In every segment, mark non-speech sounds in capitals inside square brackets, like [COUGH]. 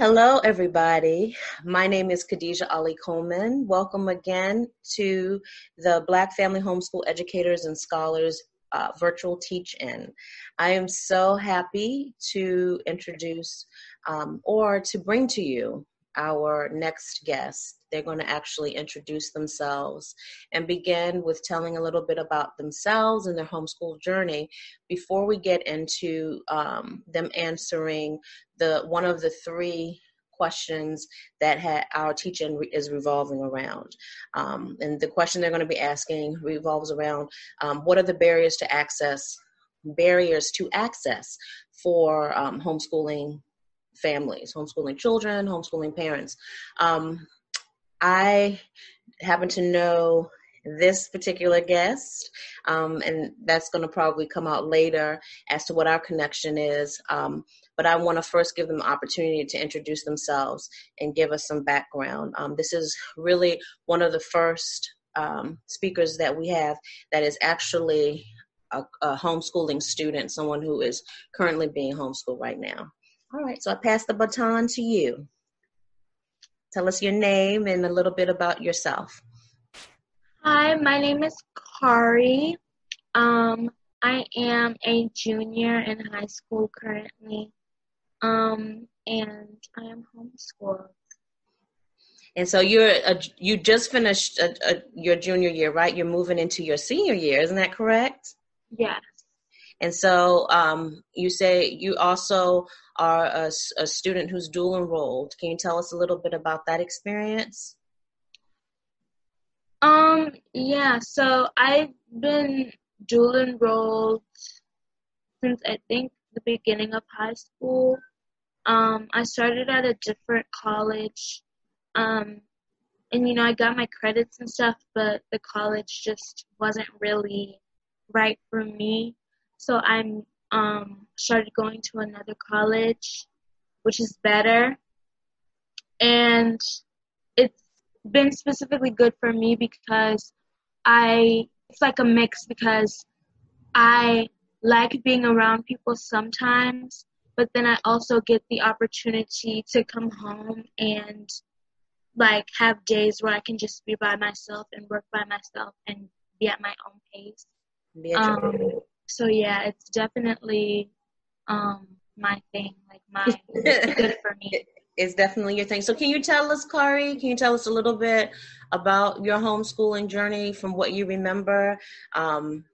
Hello, everybody. My name is Khadija Ali Coleman. Welcome again to the Black Family Homeschool Educators and Scholars uh, virtual teach in. I am so happy to introduce um, or to bring to you our next guest. They're going to actually introduce themselves and begin with telling a little bit about themselves and their homeschool journey before we get into um, them answering the one of the three questions that ha- our teaching re- is revolving around. Um, and the question they're going to be asking revolves around um, what are the barriers to access, barriers to access for um, homeschooling families, homeschooling children, homeschooling parents. Um, I happen to know this particular guest, um, and that's going to probably come out later as to what our connection is. Um, but I want to first give them the opportunity to introduce themselves and give us some background. Um, this is really one of the first um, speakers that we have that is actually a, a homeschooling student, someone who is currently being homeschooled right now. All right, so I pass the baton to you. Tell us your name and a little bit about yourself. Hi, my name is Kari. Um, I am a junior in high school currently, um, and I am homeschooled. And so you're a, you just finished a, a, your junior year, right? You're moving into your senior year, isn't that correct? Yes. And so um, you say you also are a, a student who's dual enrolled. Can you tell us a little bit about that experience? Um, yeah, so I've been dual enrolled since I think the beginning of high school. Um, I started at a different college. Um, and you know, I got my credits and stuff, but the college just wasn't really right for me. So I'm um started going to another college, which is better. And it's been specifically good for me because I it's like a mix because I like being around people sometimes, but then I also get the opportunity to come home and like have days where I can just be by myself and work by myself and be at my own pace. Um, so yeah, it's definitely um, my thing, like my [LAUGHS] good for me. It's definitely your thing. So can you tell us, Kari, can you tell us a little bit about your homeschooling journey from what you remember? Um,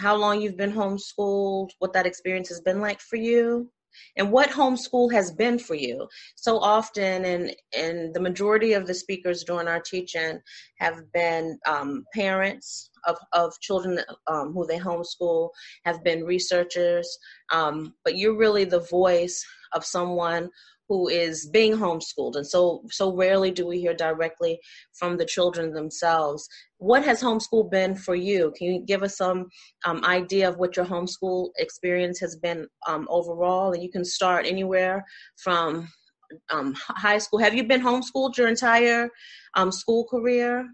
how long you've been homeschooled, what that experience has been like for you? And what homeschool has been for you. So often and and the majority of the speakers during our teaching have been um, parents of, of children um, who they homeschool have been researchers um, but you're really the voice of someone who is being homeschooled. And so so rarely do we hear directly from the children themselves. What has homeschool been for you? Can you give us some um, idea of what your homeschool experience has been um, overall? And you can start anywhere from um, high school. Have you been homeschooled your entire um, school career?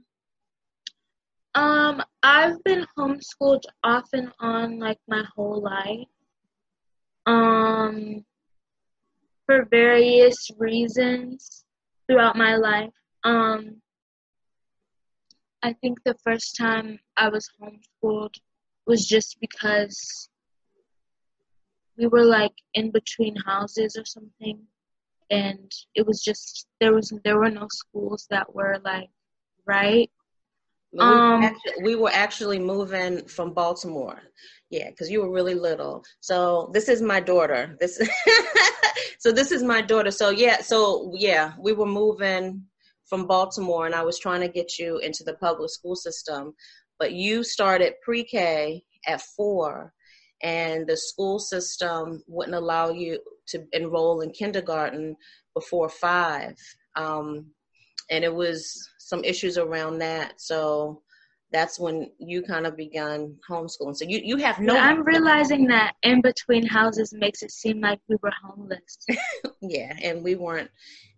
Um i've been homeschooled off and on like my whole life. Um for various reasons throughout my life. Um, I think the first time I was homeschooled was just because we were like in between houses or something and it was just there was there were no schools that were like right we, um, actually, we were actually moving from baltimore yeah because you were really little. So this is my daughter. This [LAUGHS] so this is my daughter. So yeah so yeah we were moving from baltimore and i was trying to get you into the public school system but you started pre-k at four and the school system wouldn't allow you to enroll in kindergarten before five. Um, and it was some issues around that. So that's when you kind of began homeschooling. So you, you have no. I'm realizing that in between houses makes it seem like we were homeless. [LAUGHS] yeah, and we weren't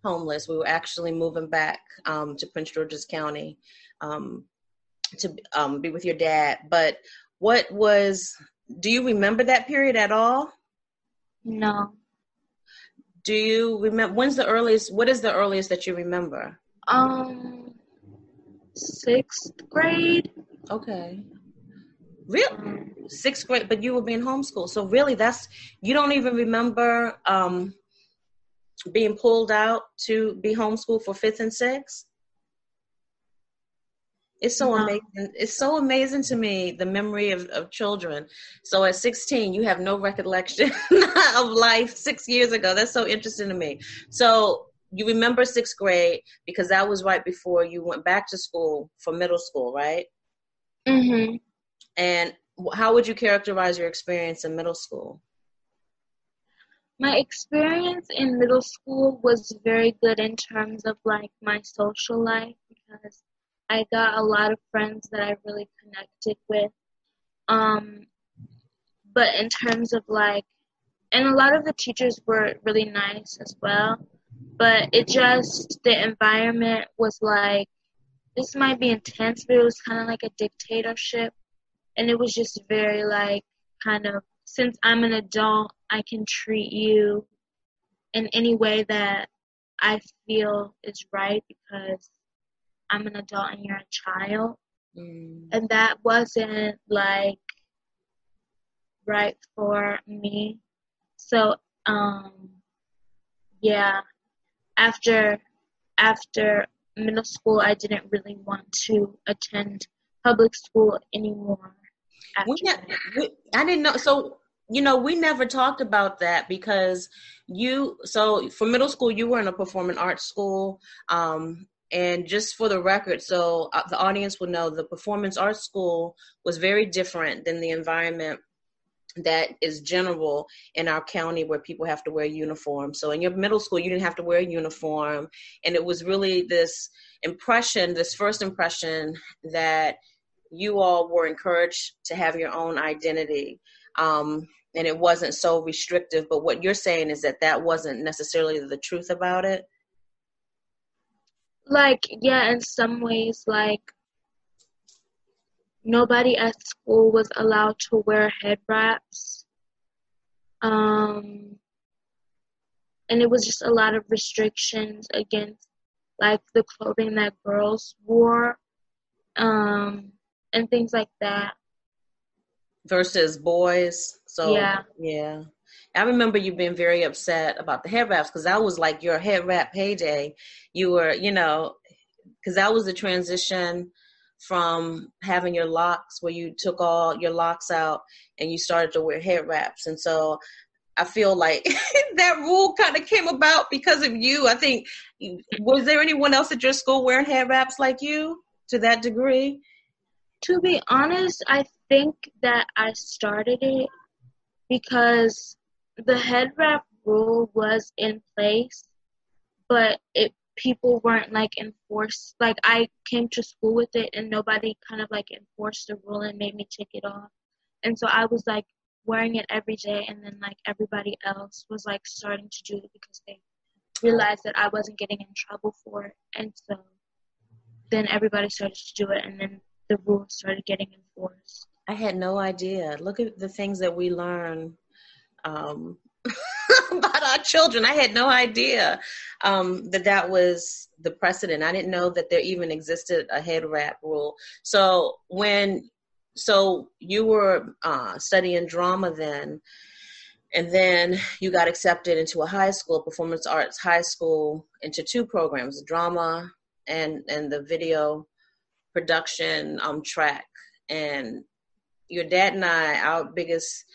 homeless. We were actually moving back um, to Prince George's County um, to um, be with your dad. But what was? Do you remember that period at all? No. Do you remember when's the earliest? What is the earliest that you remember? Um, sixth grade. Okay. Really? Sixth grade, but you were being homeschooled. So really, that's you don't even remember um, being pulled out to be homeschooled for fifth and sixth. It's so no. amazing. It's so amazing to me the memory of, of children. So at 16, you have no recollection [LAUGHS] of life six years ago. That's so interesting to me. So you remember sixth grade because that was right before you went back to school for middle school, right? Mm-hmm. And how would you characterize your experience in middle school? My experience in middle school was very good in terms of like my social life because I got a lot of friends that I really connected with. Um, but in terms of like, and a lot of the teachers were really nice as well. But it just, the environment was like, this might be intense, but it was kind of like a dictatorship. And it was just very like, kind of, since I'm an adult, I can treat you in any way that I feel is right because I'm an adult and you're a child. Mm. And that wasn't like right for me. So, um, yeah, after after middle school, I didn't really want to attend public school anymore. We, we, I didn't know. So you know, we never talked about that because you. So for middle school, you were in a performing arts school, um, and just for the record, so uh, the audience will know the performance arts school was very different than the environment that is general in our county where people have to wear uniforms. So in your middle school, you didn't have to wear a uniform. And it was really this impression, this first impression that you all were encouraged to have your own identity. Um, and it wasn't so restrictive. But what you're saying is that that wasn't necessarily the truth about it like yeah in some ways like nobody at school was allowed to wear head wraps. Um and it was just a lot of restrictions against like the clothing that girls wore um and things like that. Versus boys. So yeah. yeah. I remember you being very upset about the head wraps because that was like your head wrap heyday. You were, you know, because that was the transition from having your locks where you took all your locks out and you started to wear head wraps. And so I feel like [LAUGHS] that rule kind of came about because of you. I think, was there anyone else at your school wearing head wraps like you to that degree? To be honest, I think that I started it because the head wrap rule was in place, but it people weren't like enforced. Like I came to school with it, and nobody kind of like enforced the rule and made me take it off. And so I was like wearing it every day, and then like everybody else was like starting to do it because they realized that I wasn't getting in trouble for it, and so then everybody started to do it, and then the rules started getting enforced. I had no idea. Look at the things that we learn um, [LAUGHS] about our children. I had no idea um, that that was the precedent. I didn't know that there even existed a head wrap rule. So when so you were uh, studying drama then, and then you got accepted into a high school, performance arts high school, into two programs, drama and and the video production um, track. And your dad and I, our biggest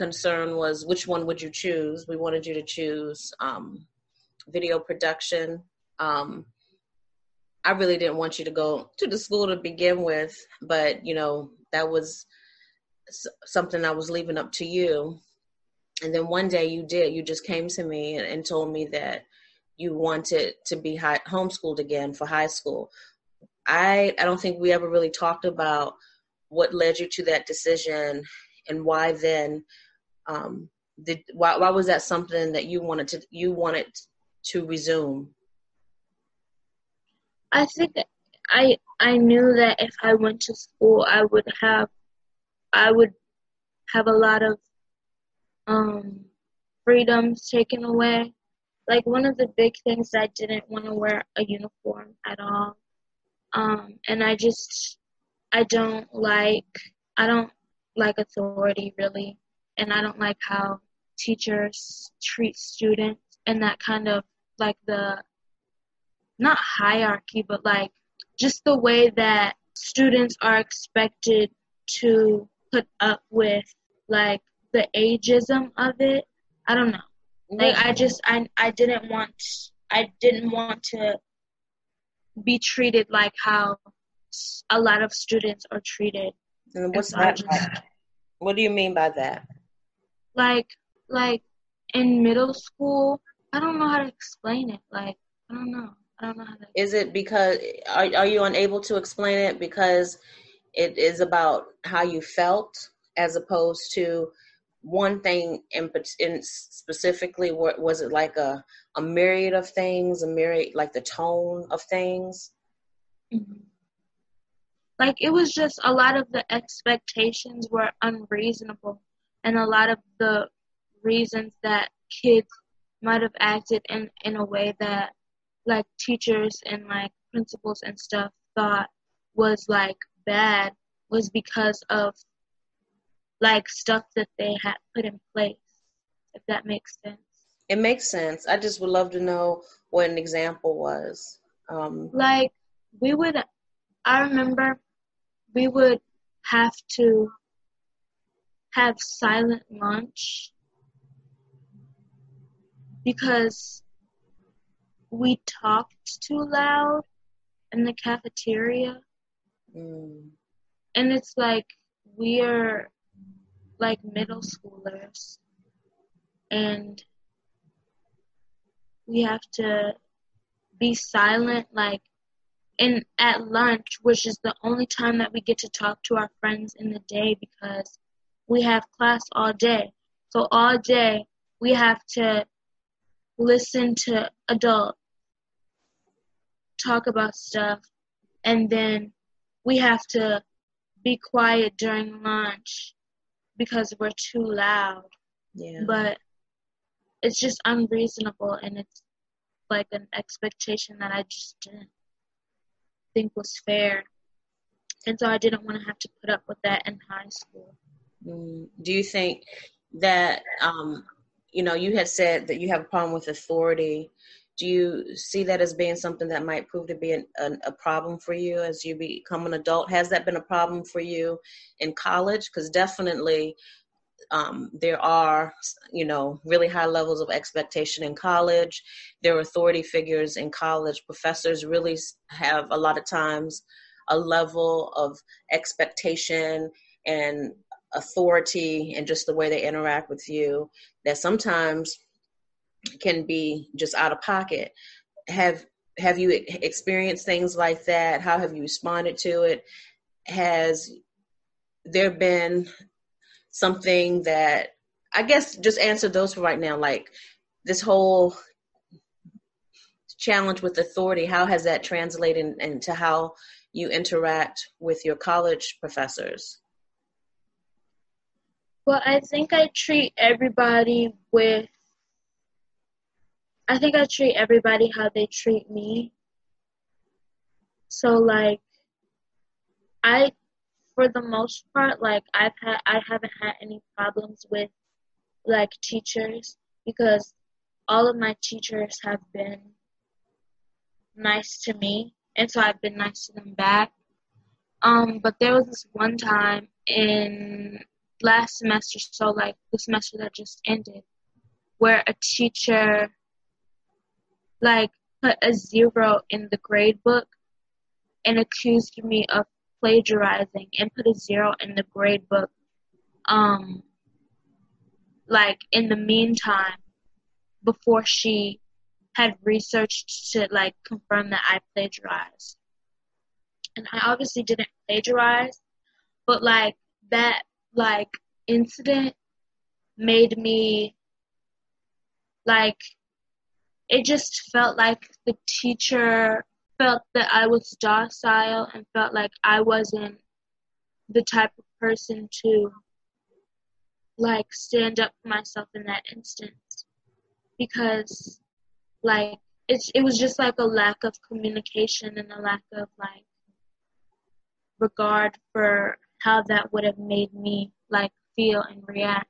concern was which one would you choose? We wanted you to choose um, video production. Um, I really didn't want you to go to the school to begin with, but you know that was something I was leaving up to you. And then one day you did. You just came to me and, and told me that you wanted to be high, homeschooled again for high school. I I don't think we ever really talked about what led you to that decision and why then um, did why, why was that something that you wanted to you wanted to resume i think i i knew that if i went to school i would have i would have a lot of um freedoms taken away like one of the big things I didn't want to wear a uniform at all. Um, and I just I don't like I don't like authority really, and I don't like how teachers treat students and that kind of like the not hierarchy but like just the way that students are expected to put up with like the ageism of it. I don't know. Like I just I I didn't want I didn't want to be treated like how a lot of students are treated. And what's so that? Just, what do you mean by that? Like like in middle school, I don't know how to explain it. Like I don't know. I don't know how to. Is it because are are you unable to explain it because it is about how you felt as opposed to one thing in, in specifically what was it like a a myriad of things a myriad like the tone of things mm-hmm. like it was just a lot of the expectations were unreasonable and a lot of the reasons that kids might have acted in in a way that like teachers and like principals and stuff thought was like bad was because of like stuff that they had put in place, if that makes sense. It makes sense. I just would love to know what an example was. Um, like we would, I remember we would have to have silent lunch because we talked too loud in the cafeteria. Mm. And it's like we are like middle schoolers and we have to be silent like in at lunch which is the only time that we get to talk to our friends in the day because we have class all day so all day we have to listen to adults talk about stuff and then we have to be quiet during lunch because we're too loud. Yeah. But it's just unreasonable and it's like an expectation that I just didn't think was fair. And so I didn't want to have to put up with that in high school. Mm. Do you think that, um, you know, you had said that you have a problem with authority. Do you see that as being something that might prove to be an, an, a problem for you as you become an adult? Has that been a problem for you in college? Because definitely um, there are, you know, really high levels of expectation in college. There are authority figures in college. Professors really have a lot of times a level of expectation and authority and just the way they interact with you that sometimes can be just out of pocket. Have have you experienced things like that? How have you responded to it? Has there been something that I guess just answer those for right now. Like this whole challenge with authority, how has that translated into how you interact with your college professors? Well, I think I treat everybody with I think I treat everybody how they treat me. So like I for the most part like I've had I haven't had any problems with like teachers because all of my teachers have been nice to me and so I've been nice to them back. Um but there was this one time in last semester so like the semester that just ended where a teacher like put a zero in the grade book and accused me of plagiarizing and put a zero in the grade book um like in the meantime before she had researched to like confirm that I plagiarized. And I obviously didn't plagiarize, but like that like incident made me like it just felt like the teacher felt that I was docile and felt like I wasn't the type of person to like stand up for myself in that instance. Because like it's it was just like a lack of communication and a lack of like regard for how that would have made me like feel and react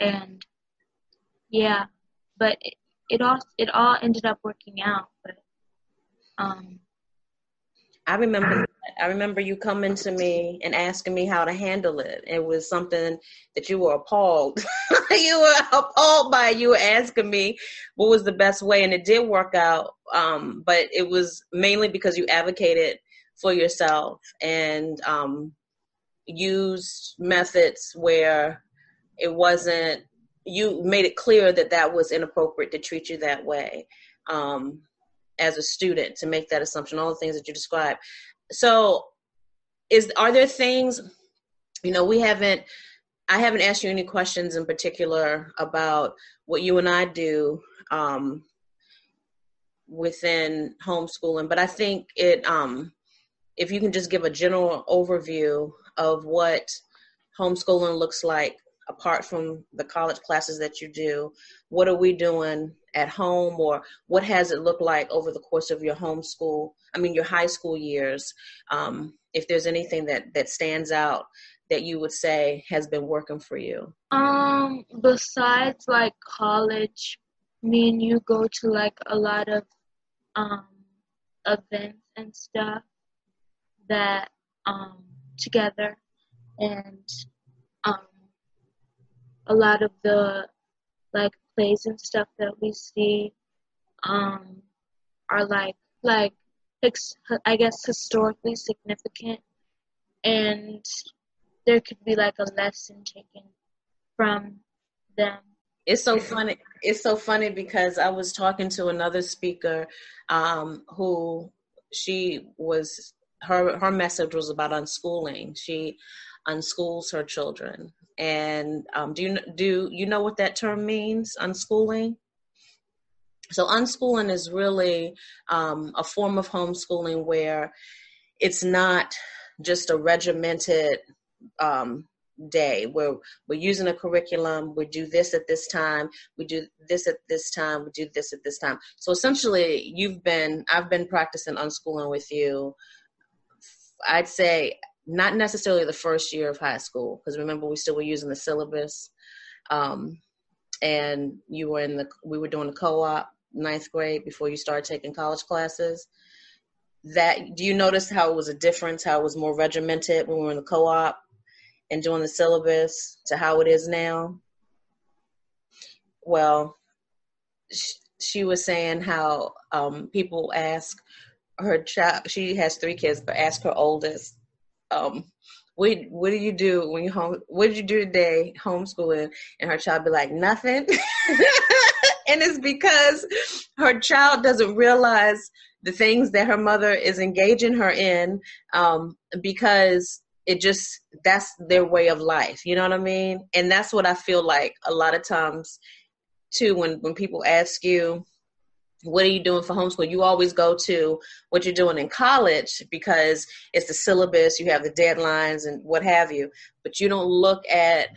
and yeah but it, it all it all ended up working out but um I remember I remember you coming to me and asking me how to handle it. It was something that you were appalled. [LAUGHS] you were appalled by. You were asking me what was the best way, and it did work out. Um, but it was mainly because you advocated for yourself and um, used methods where it wasn't. You made it clear that that was inappropriate to treat you that way. Um, as a student to make that assumption all the things that you described so is are there things you know we haven't i haven't asked you any questions in particular about what you and i do um, within homeschooling but i think it um, if you can just give a general overview of what homeschooling looks like apart from the college classes that you do. What are we doing at home or what has it looked like over the course of your homeschool i mean your high school years? Um, if there's anything that that stands out that you would say has been working for you. Um besides like college me and you go to like a lot of um events and stuff that um together and um a lot of the like plays and stuff that we see um, are like like I guess historically significant, and there could be like a lesson taken from them. It's so funny. It's so funny because I was talking to another speaker um, who she was her her message was about unschooling. She unschools her children, and um, do you do you know what that term means? Unschooling. So unschooling is really um, a form of homeschooling where it's not just a regimented um, day where we're using a curriculum we do this at this time we do this at this time we do this at this time so essentially you've been i've been practicing unschooling with you i'd say not necessarily the first year of high school because remember we still were using the syllabus um, and you were in the we were doing the co-op ninth grade before you started taking college classes. That do you notice how it was a difference how it was more regimented when we were in the co-op and doing the syllabus to how it is now? Well she, was saying how um, people ask her child she has three kids but ask her oldest um, what what do you do when you home? What did you do today homeschooling? And her child be like, nothing. [LAUGHS] and it's because her child doesn't realize the things that her mother is engaging her in um, because it just that's their way of life you know what i mean and that's what i feel like a lot of times too when when people ask you what are you doing for homeschool? You always go to what you're doing in college because it's the syllabus, you have the deadlines and what have you, but you don't look at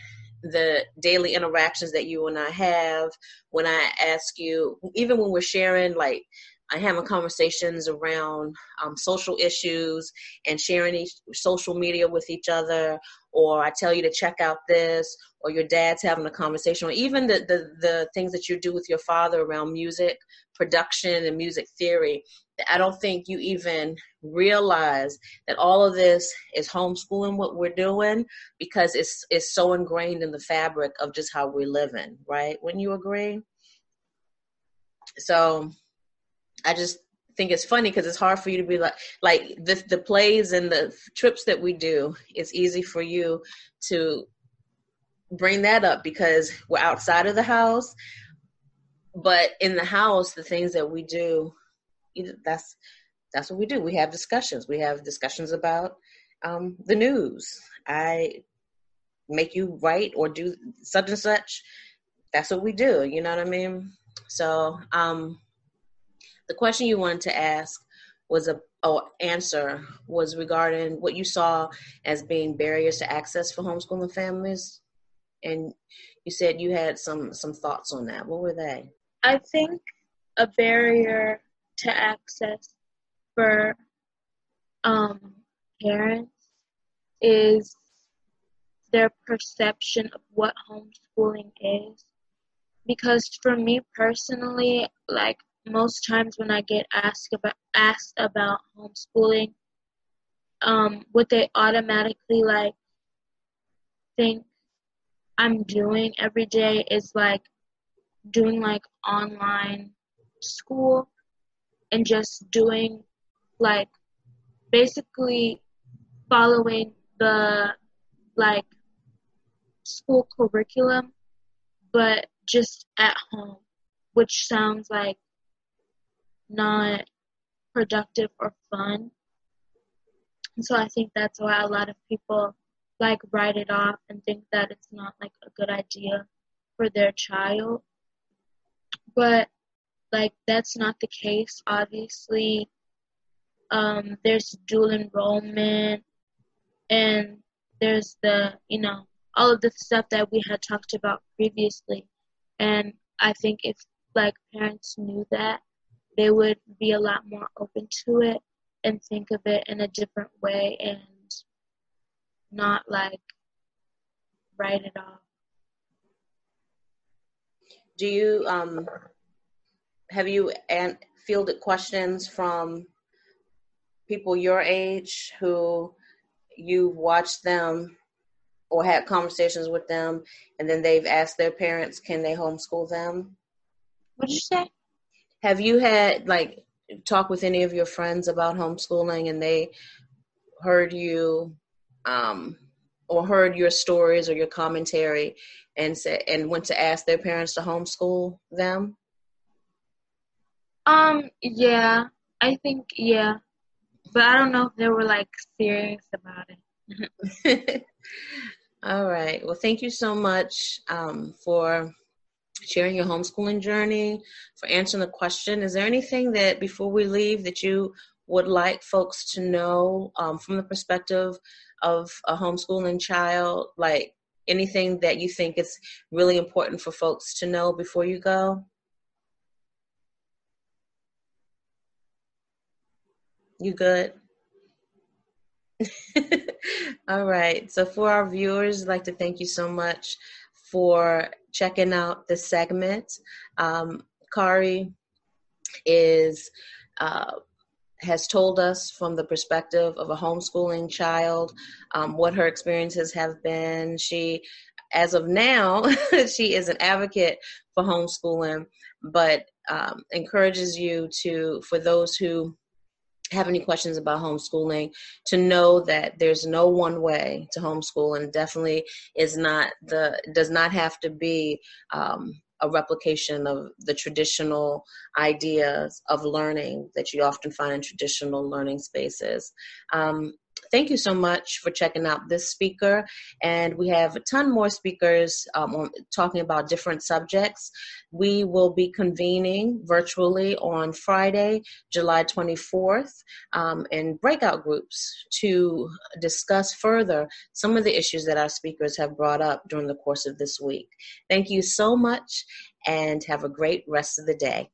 the daily interactions that you and I have when I ask you, even when we're sharing like I'm having conversations around um, social issues and sharing each, social media with each other, or I tell you to check out this, or your dad's having a conversation, or even the, the, the things that you do with your father around music production and music theory. I don't think you even realize that all of this is homeschooling what we're doing because it's it's so ingrained in the fabric of just how we're living, right? Wouldn't you agree? So I just think it's funny because it's hard for you to be like like the the plays and the trips that we do. It's easy for you to bring that up because we're outside of the house, but in the house, the things that we do, that's that's what we do. We have discussions. We have discussions about um, the news. I make you write or do such and such. That's what we do. You know what I mean? So um, the question you wanted to ask was a answer was regarding what you saw as being barriers to access for homeschooling families, and you said you had some some thoughts on that. What were they? I think a barrier to access for um, parents is their perception of what homeschooling is. Because for me personally, like most times when I get asked about asked about homeschooling, um, what they automatically like think I'm doing every day is like doing like online school and just doing like basically following the like school curriculum but just at home which sounds like not productive or fun. And so i think that's why a lot of people like write it off and think that it's not like a good idea for their child but like that's not the case obviously. Um, there's dual enrollment and there's the you know all of the stuff that we had talked about previously. And i think if like parents knew that they would be a lot more open to it and think of it in a different way and not like write it off do you um have you and fielded questions from people your age who you've watched them or had conversations with them and then they've asked their parents can they homeschool them? What did you say? Have you had like talk with any of your friends about homeschooling and they heard you um, or heard your stories or your commentary and said and went to ask their parents to homeschool them um, yeah, I think yeah, but I don't know if they were like serious about it. [LAUGHS] All right. Well, thank you so much um, for sharing your homeschooling journey, for answering the question. Is there anything that before we leave that you would like folks to know um, from the perspective of a homeschooling child? Like anything that you think is really important for folks to know before you go? You good? [LAUGHS] All right. So, for our viewers, I'd like to thank you so much for checking out this segment. Um, Kari is uh, has told us from the perspective of a homeschooling child um, what her experiences have been. She, as of now, [LAUGHS] she is an advocate for homeschooling, but um, encourages you to, for those who have any questions about homeschooling to know that there's no one way to homeschool and definitely is not the does not have to be um, a replication of the traditional ideas of learning that you often find in traditional learning spaces. Um, thank you so much for checking out this speaker. And we have a ton more speakers um, talking about different subjects. We will be convening virtually on Friday, July 24th, um, in breakout groups to discuss further some of the issues that our speakers have brought up during the course of this week. Thank you so much and have a great rest of the day.